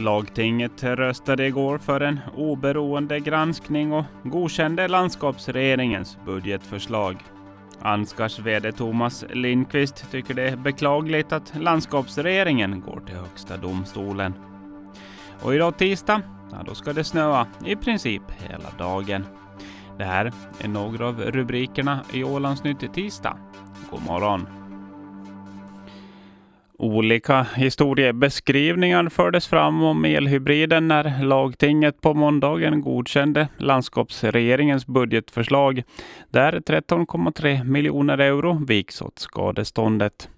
Lagtinget röstade igår för en oberoende granskning och godkände landskapsregeringens budgetförslag. Ansgars vd Thomas Lindqvist tycker det är beklagligt att landskapsregeringen går till Högsta domstolen. Och idag tisdag, ja, då ska det snöa i princip hela dagen. Det här är några av rubrikerna i Ålandsnytt tisdag. God morgon! Olika historiebeskrivningar fördes fram om elhybriden när lagtinget på måndagen godkände landskapsregeringens budgetförslag där 13,3 miljoner euro viks åt skadeståndet.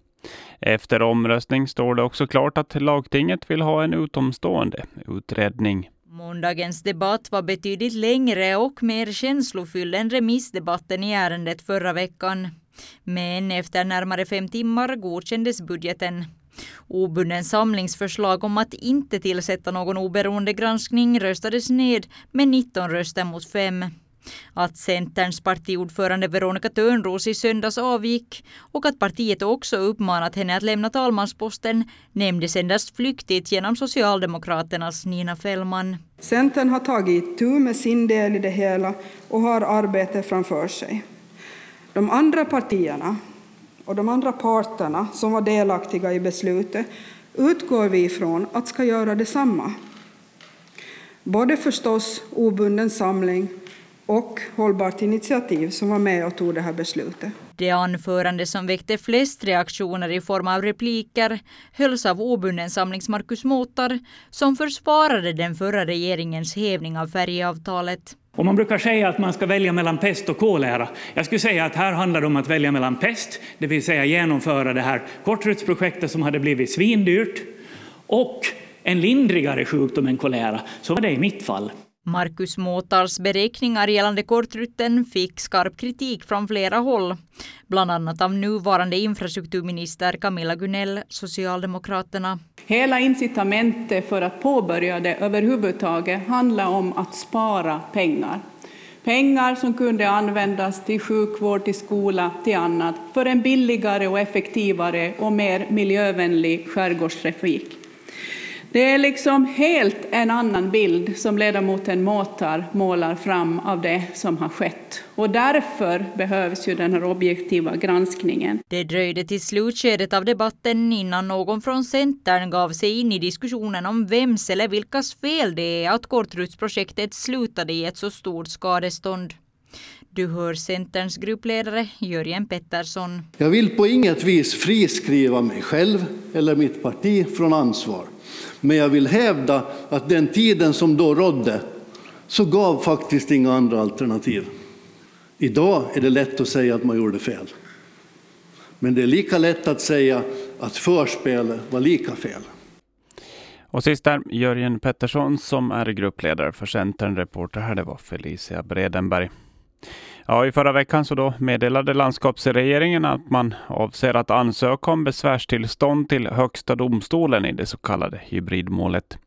Efter omröstning står det också klart att lagtinget vill ha en utomstående utredning. Måndagens debatt var betydligt längre och mer känslofylld än remissdebatten i ärendet förra veckan. Men efter närmare fem timmar godkändes budgeten. Obunden samlingsförslag om att inte tillsätta någon oberoende granskning röstades ned med 19 röster mot 5. Att Centerns partiordförande Veronica Törnros i söndags avgick och att partiet också uppmanat henne att lämna talmansposten nämndes endast flyktigt genom Socialdemokraternas Nina Fällman. Centern har tagit tur med sin del i det hela och har arbete framför sig. De andra partierna och de andra parterna som var delaktiga i beslutet utgår vi ifrån att ska göra detsamma. Både förstås obunden samling och Hållbart initiativ som var med och tog det här beslutet. Det anförande som väckte flest reaktioner i form av repliker hölls av obunden samlings Markus Motar som försvarade den förra regeringens hävning av färjeavtalet. Och man brukar säga att man ska välja mellan pest och kolera. Jag skulle säga att här handlar det om att välja mellan pest, det vill säga genomföra det här kortrutsprojektet som hade blivit svindyrt, och en lindrigare sjukdom än kolera. Så var det i mitt fall. Marcus Måtars beräkningar gällande kortrutten fick skarp kritik från flera håll, bland annat av nuvarande infrastrukturminister Camilla Gunell, Socialdemokraterna. Hela incitamentet för att påbörja det överhuvudtaget handlar om att spara pengar. Pengar som kunde användas till sjukvård, till skola, till annat, för en billigare och effektivare och mer miljövänlig skärgårdstrafik. Det är liksom helt en annan bild som ledamoten Måtar målar fram av det som har skett. Och därför behövs ju den här objektiva granskningen. Det dröjde till slutskedet av debatten innan någon från Centern gav sig in i diskussionen om vems eller vilkas fel det är att Kortrutsprojektet slutade i ett så stort skadestånd. Du hör Centerns gruppledare Jörgen Pettersson. Jag vill på inget vis friskriva mig själv eller mitt parti från ansvar. Men jag vill hävda att den tiden som då rådde så gav faktiskt inga andra alternativ. Idag är det lätt att säga att man gjorde fel. Men det är lika lätt att säga att förspelet var lika fel. Och sist där Jörgen Pettersson som är gruppledare för Centern. Reporter här det var Felicia Bredenberg. Ja, I förra veckan så då meddelade landskapsregeringen att man avser att ansöka om besvärstillstånd till Högsta domstolen i det så kallade hybridmålet.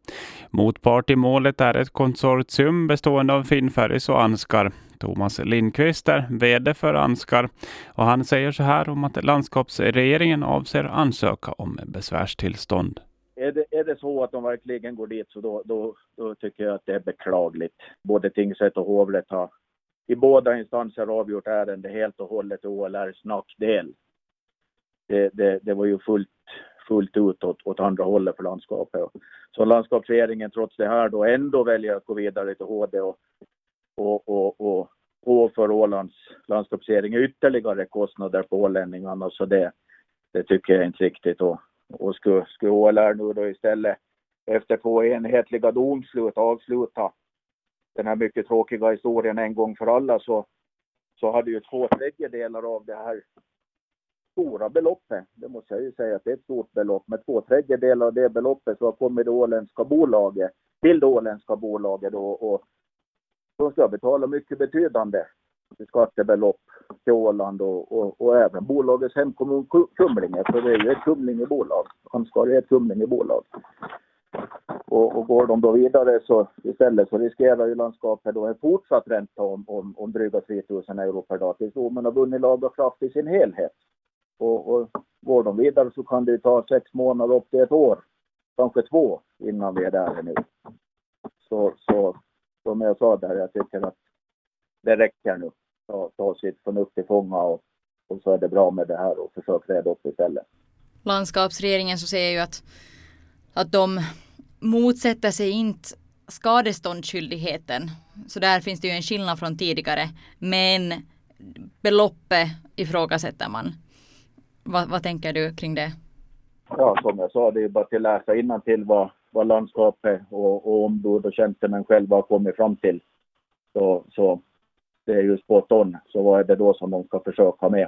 Motpart i målet är ett konsortium bestående av Finnferris och Anskar. Thomas Lindqvist är VD för Anskar och han säger så här om att landskapsregeringen avser ansöka om besvärstillstånd. Är det, är det så att de verkligen går dit så då, då, då tycker jag att det är beklagligt. Både tingsrätt och hovrätt har i båda instanser avgjort ärendet helt och hållet till OLRs nackdel. Det, det, det, var ju fullt, fullt ut åt, åt andra hållet för landskapet. Så landskapsregeringen trots det här då ändå väljer att gå vidare till HD och, och, och, och påför Ålands landskapsregering ytterligare kostnader på ålänningarna. Så det, det tycker jag inte riktigt. Och, och skulle, skulle OLR nu då istället efter två enhetliga domslut avsluta den här mycket tråkiga historien en gång för alla så, så hade ju två tredjedelar av det här stora beloppet, det måste jag ju säga att det är ett stort belopp, med två tredjedelar av det beloppet så har kommit det åländska bolaget, till det åländska bolaget då och de ska betala mycket betydande skattebelopp till Åland och, och, och även bolagets hemkommun Kumlinge, för det är ju ett Kumlingebolag. Ansgar är ett Kumlingebolag. Och, och, går de då vidare så istället så riskerar ju landskapet då en fortsatt ränta om, om, om dryga 3000 euro per dag tills domen har vunnit laga kraft i sin helhet. Och, och går de vidare så kan det ju ta sex månader upp till ett år kanske två innan vi är där nu. Så, så som jag sa där, jag tycker att det räcker nu. Ta, ta sitt förnuft till fånga och, och så är det bra med det här och försök reda upp istället. Landskapsregeringen så säger ju att, att de motsätter sig inte skadeståndsskyldigheten. Så där finns det ju en skillnad från tidigare. Men beloppet ifrågasätter man. Va, vad tänker du kring det? Ja, som jag sa, det är bara till att läsa innantill vad, vad landskapet och, och ombud och tjänstemän själva har kommit fram till. Så, så det är ju spot on. Så vad är det då som de ska försöka med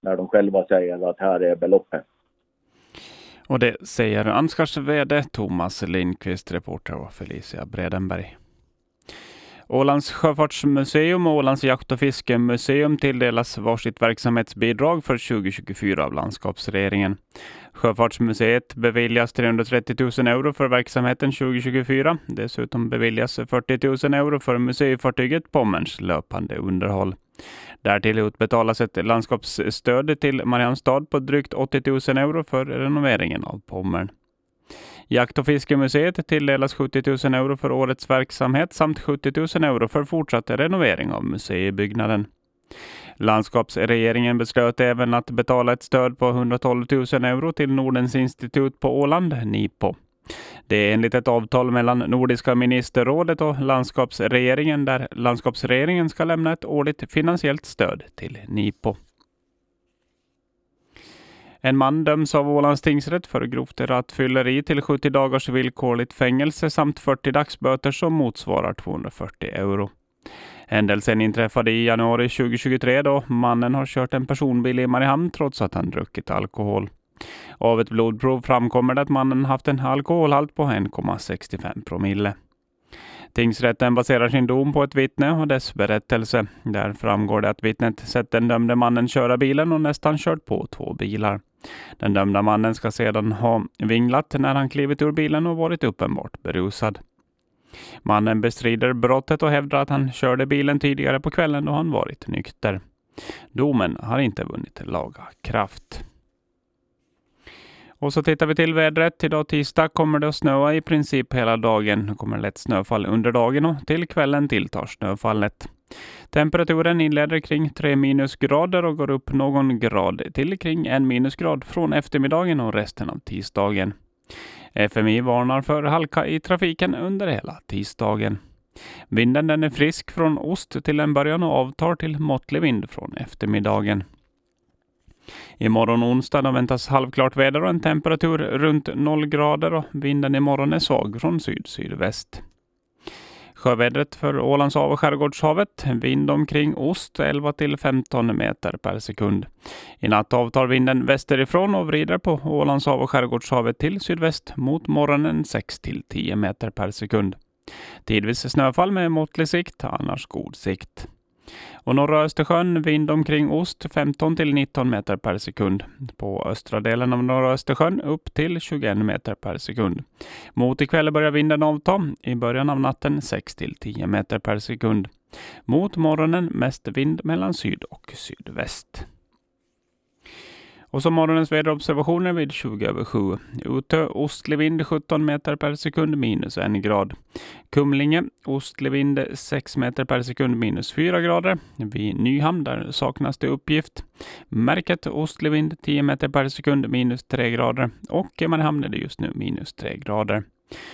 när de själva säger att här är beloppet? Och det säger Ansgars VD Thomas Lindqvist, reporter och Felicia Bredenberg. Ålands sjöfartsmuseum och Ålands jakt och fiskemuseum tilldelas varsitt verksamhetsbidrag för 2024 av landskapsregeringen. Sjöfartsmuseet beviljas 330 000 euro för verksamheten 2024. Dessutom beviljas 40 000 euro för museifartyget Pommerns löpande underhåll. Därtill utbetalas ett landskapsstöd till Mariannstad på drygt 80 000 euro för renoveringen av Pommern. Jakt och fiskemuseet tilldelas 70 000 euro för årets verksamhet samt 70 000 euro för fortsatt renovering av museibyggnaden. Landskapsregeringen beslöt även att betala ett stöd på 112 000 euro till Nordens institut på Åland, NIPO. Det är enligt ett avtal mellan Nordiska ministerrådet och landskapsregeringen där landskapsregeringen ska lämna ett årligt finansiellt stöd till NIPO. En man döms av Ålands tingsrätt för grovt rattfylleri till 70 dagars villkorligt fängelse samt 40 dagsböter som motsvarar 240 euro. Händelsen inträffade i januari 2023 då mannen har kört en personbil i Mariehamn trots att han druckit alkohol. Av ett blodprov framkommer det att mannen haft en alkoholhalt på 1,65 promille. Tingsrätten baserar sin dom på ett vittne och dess berättelse. Där framgår det att vittnet sett den dömde mannen köra bilen och nästan kört på två bilar. Den dömda mannen ska sedan ha vinglat när han klivit ur bilen och varit uppenbart berusad. Mannen bestrider brottet och hävdar att han körde bilen tidigare på kvällen då han varit nykter. Domen har inte vunnit laga kraft. Och så tittar vi till vädret. Idag tisdag kommer det att snöa i princip hela dagen. Det kommer lätt snöfall under dagen och till kvällen tilltar snöfallet. Temperaturen inleder kring 3 minusgrader och går upp någon grad till kring 1 minusgrad från eftermiddagen och resten av tisdagen. FMI varnar för halka i trafiken under hela tisdagen. Vinden den är frisk från ost till en början och avtar till måttlig vind från eftermiddagen. Imorgon onsdag väntas halvklart väder och en temperatur runt 0 grader och vinden imorgon är svag från syd-sydväst. Sjövädret för Ålands hav och Skärgårdshavet. Vind omkring ost 11 till 15 meter per sekund. I natt avtar vinden västerifrån och vrider på Ålands hav och Skärgårdshavet till sydväst mot morgonen 6 till 10 meter per sekund. Tidvis snöfall med måttlig sikt, annars god sikt. Och norra Östersjön vind omkring ost 15 till 19 meter per sekund. På östra delen av norra Östersjön upp till 21 meter per sekund. Mot ikväll börjar vinden avta. I början av natten 6 till 10 meter per sekund. Mot morgonen mest vind mellan syd och sydväst. Och så morgonens väderobservationer vid 20 över 7. Utö ostlig vind 17 meter per sekund minus 1 grad. Kumlinge ostlig vind 6 meter per sekund minus 4 grader. Vid Nyhamn där saknas det uppgift. Märket ostlig vind 10 meter per sekund minus 3 grader. Och i Mariehamn är det just nu minus 3 grader.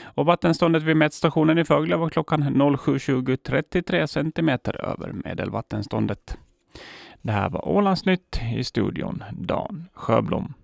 Och vattenståndet vid mätstationen i Fögle var klockan 07.20 33 centimeter över medelvattenståndet. Det här var Ålandsnytt i studion Dan Sjöblom.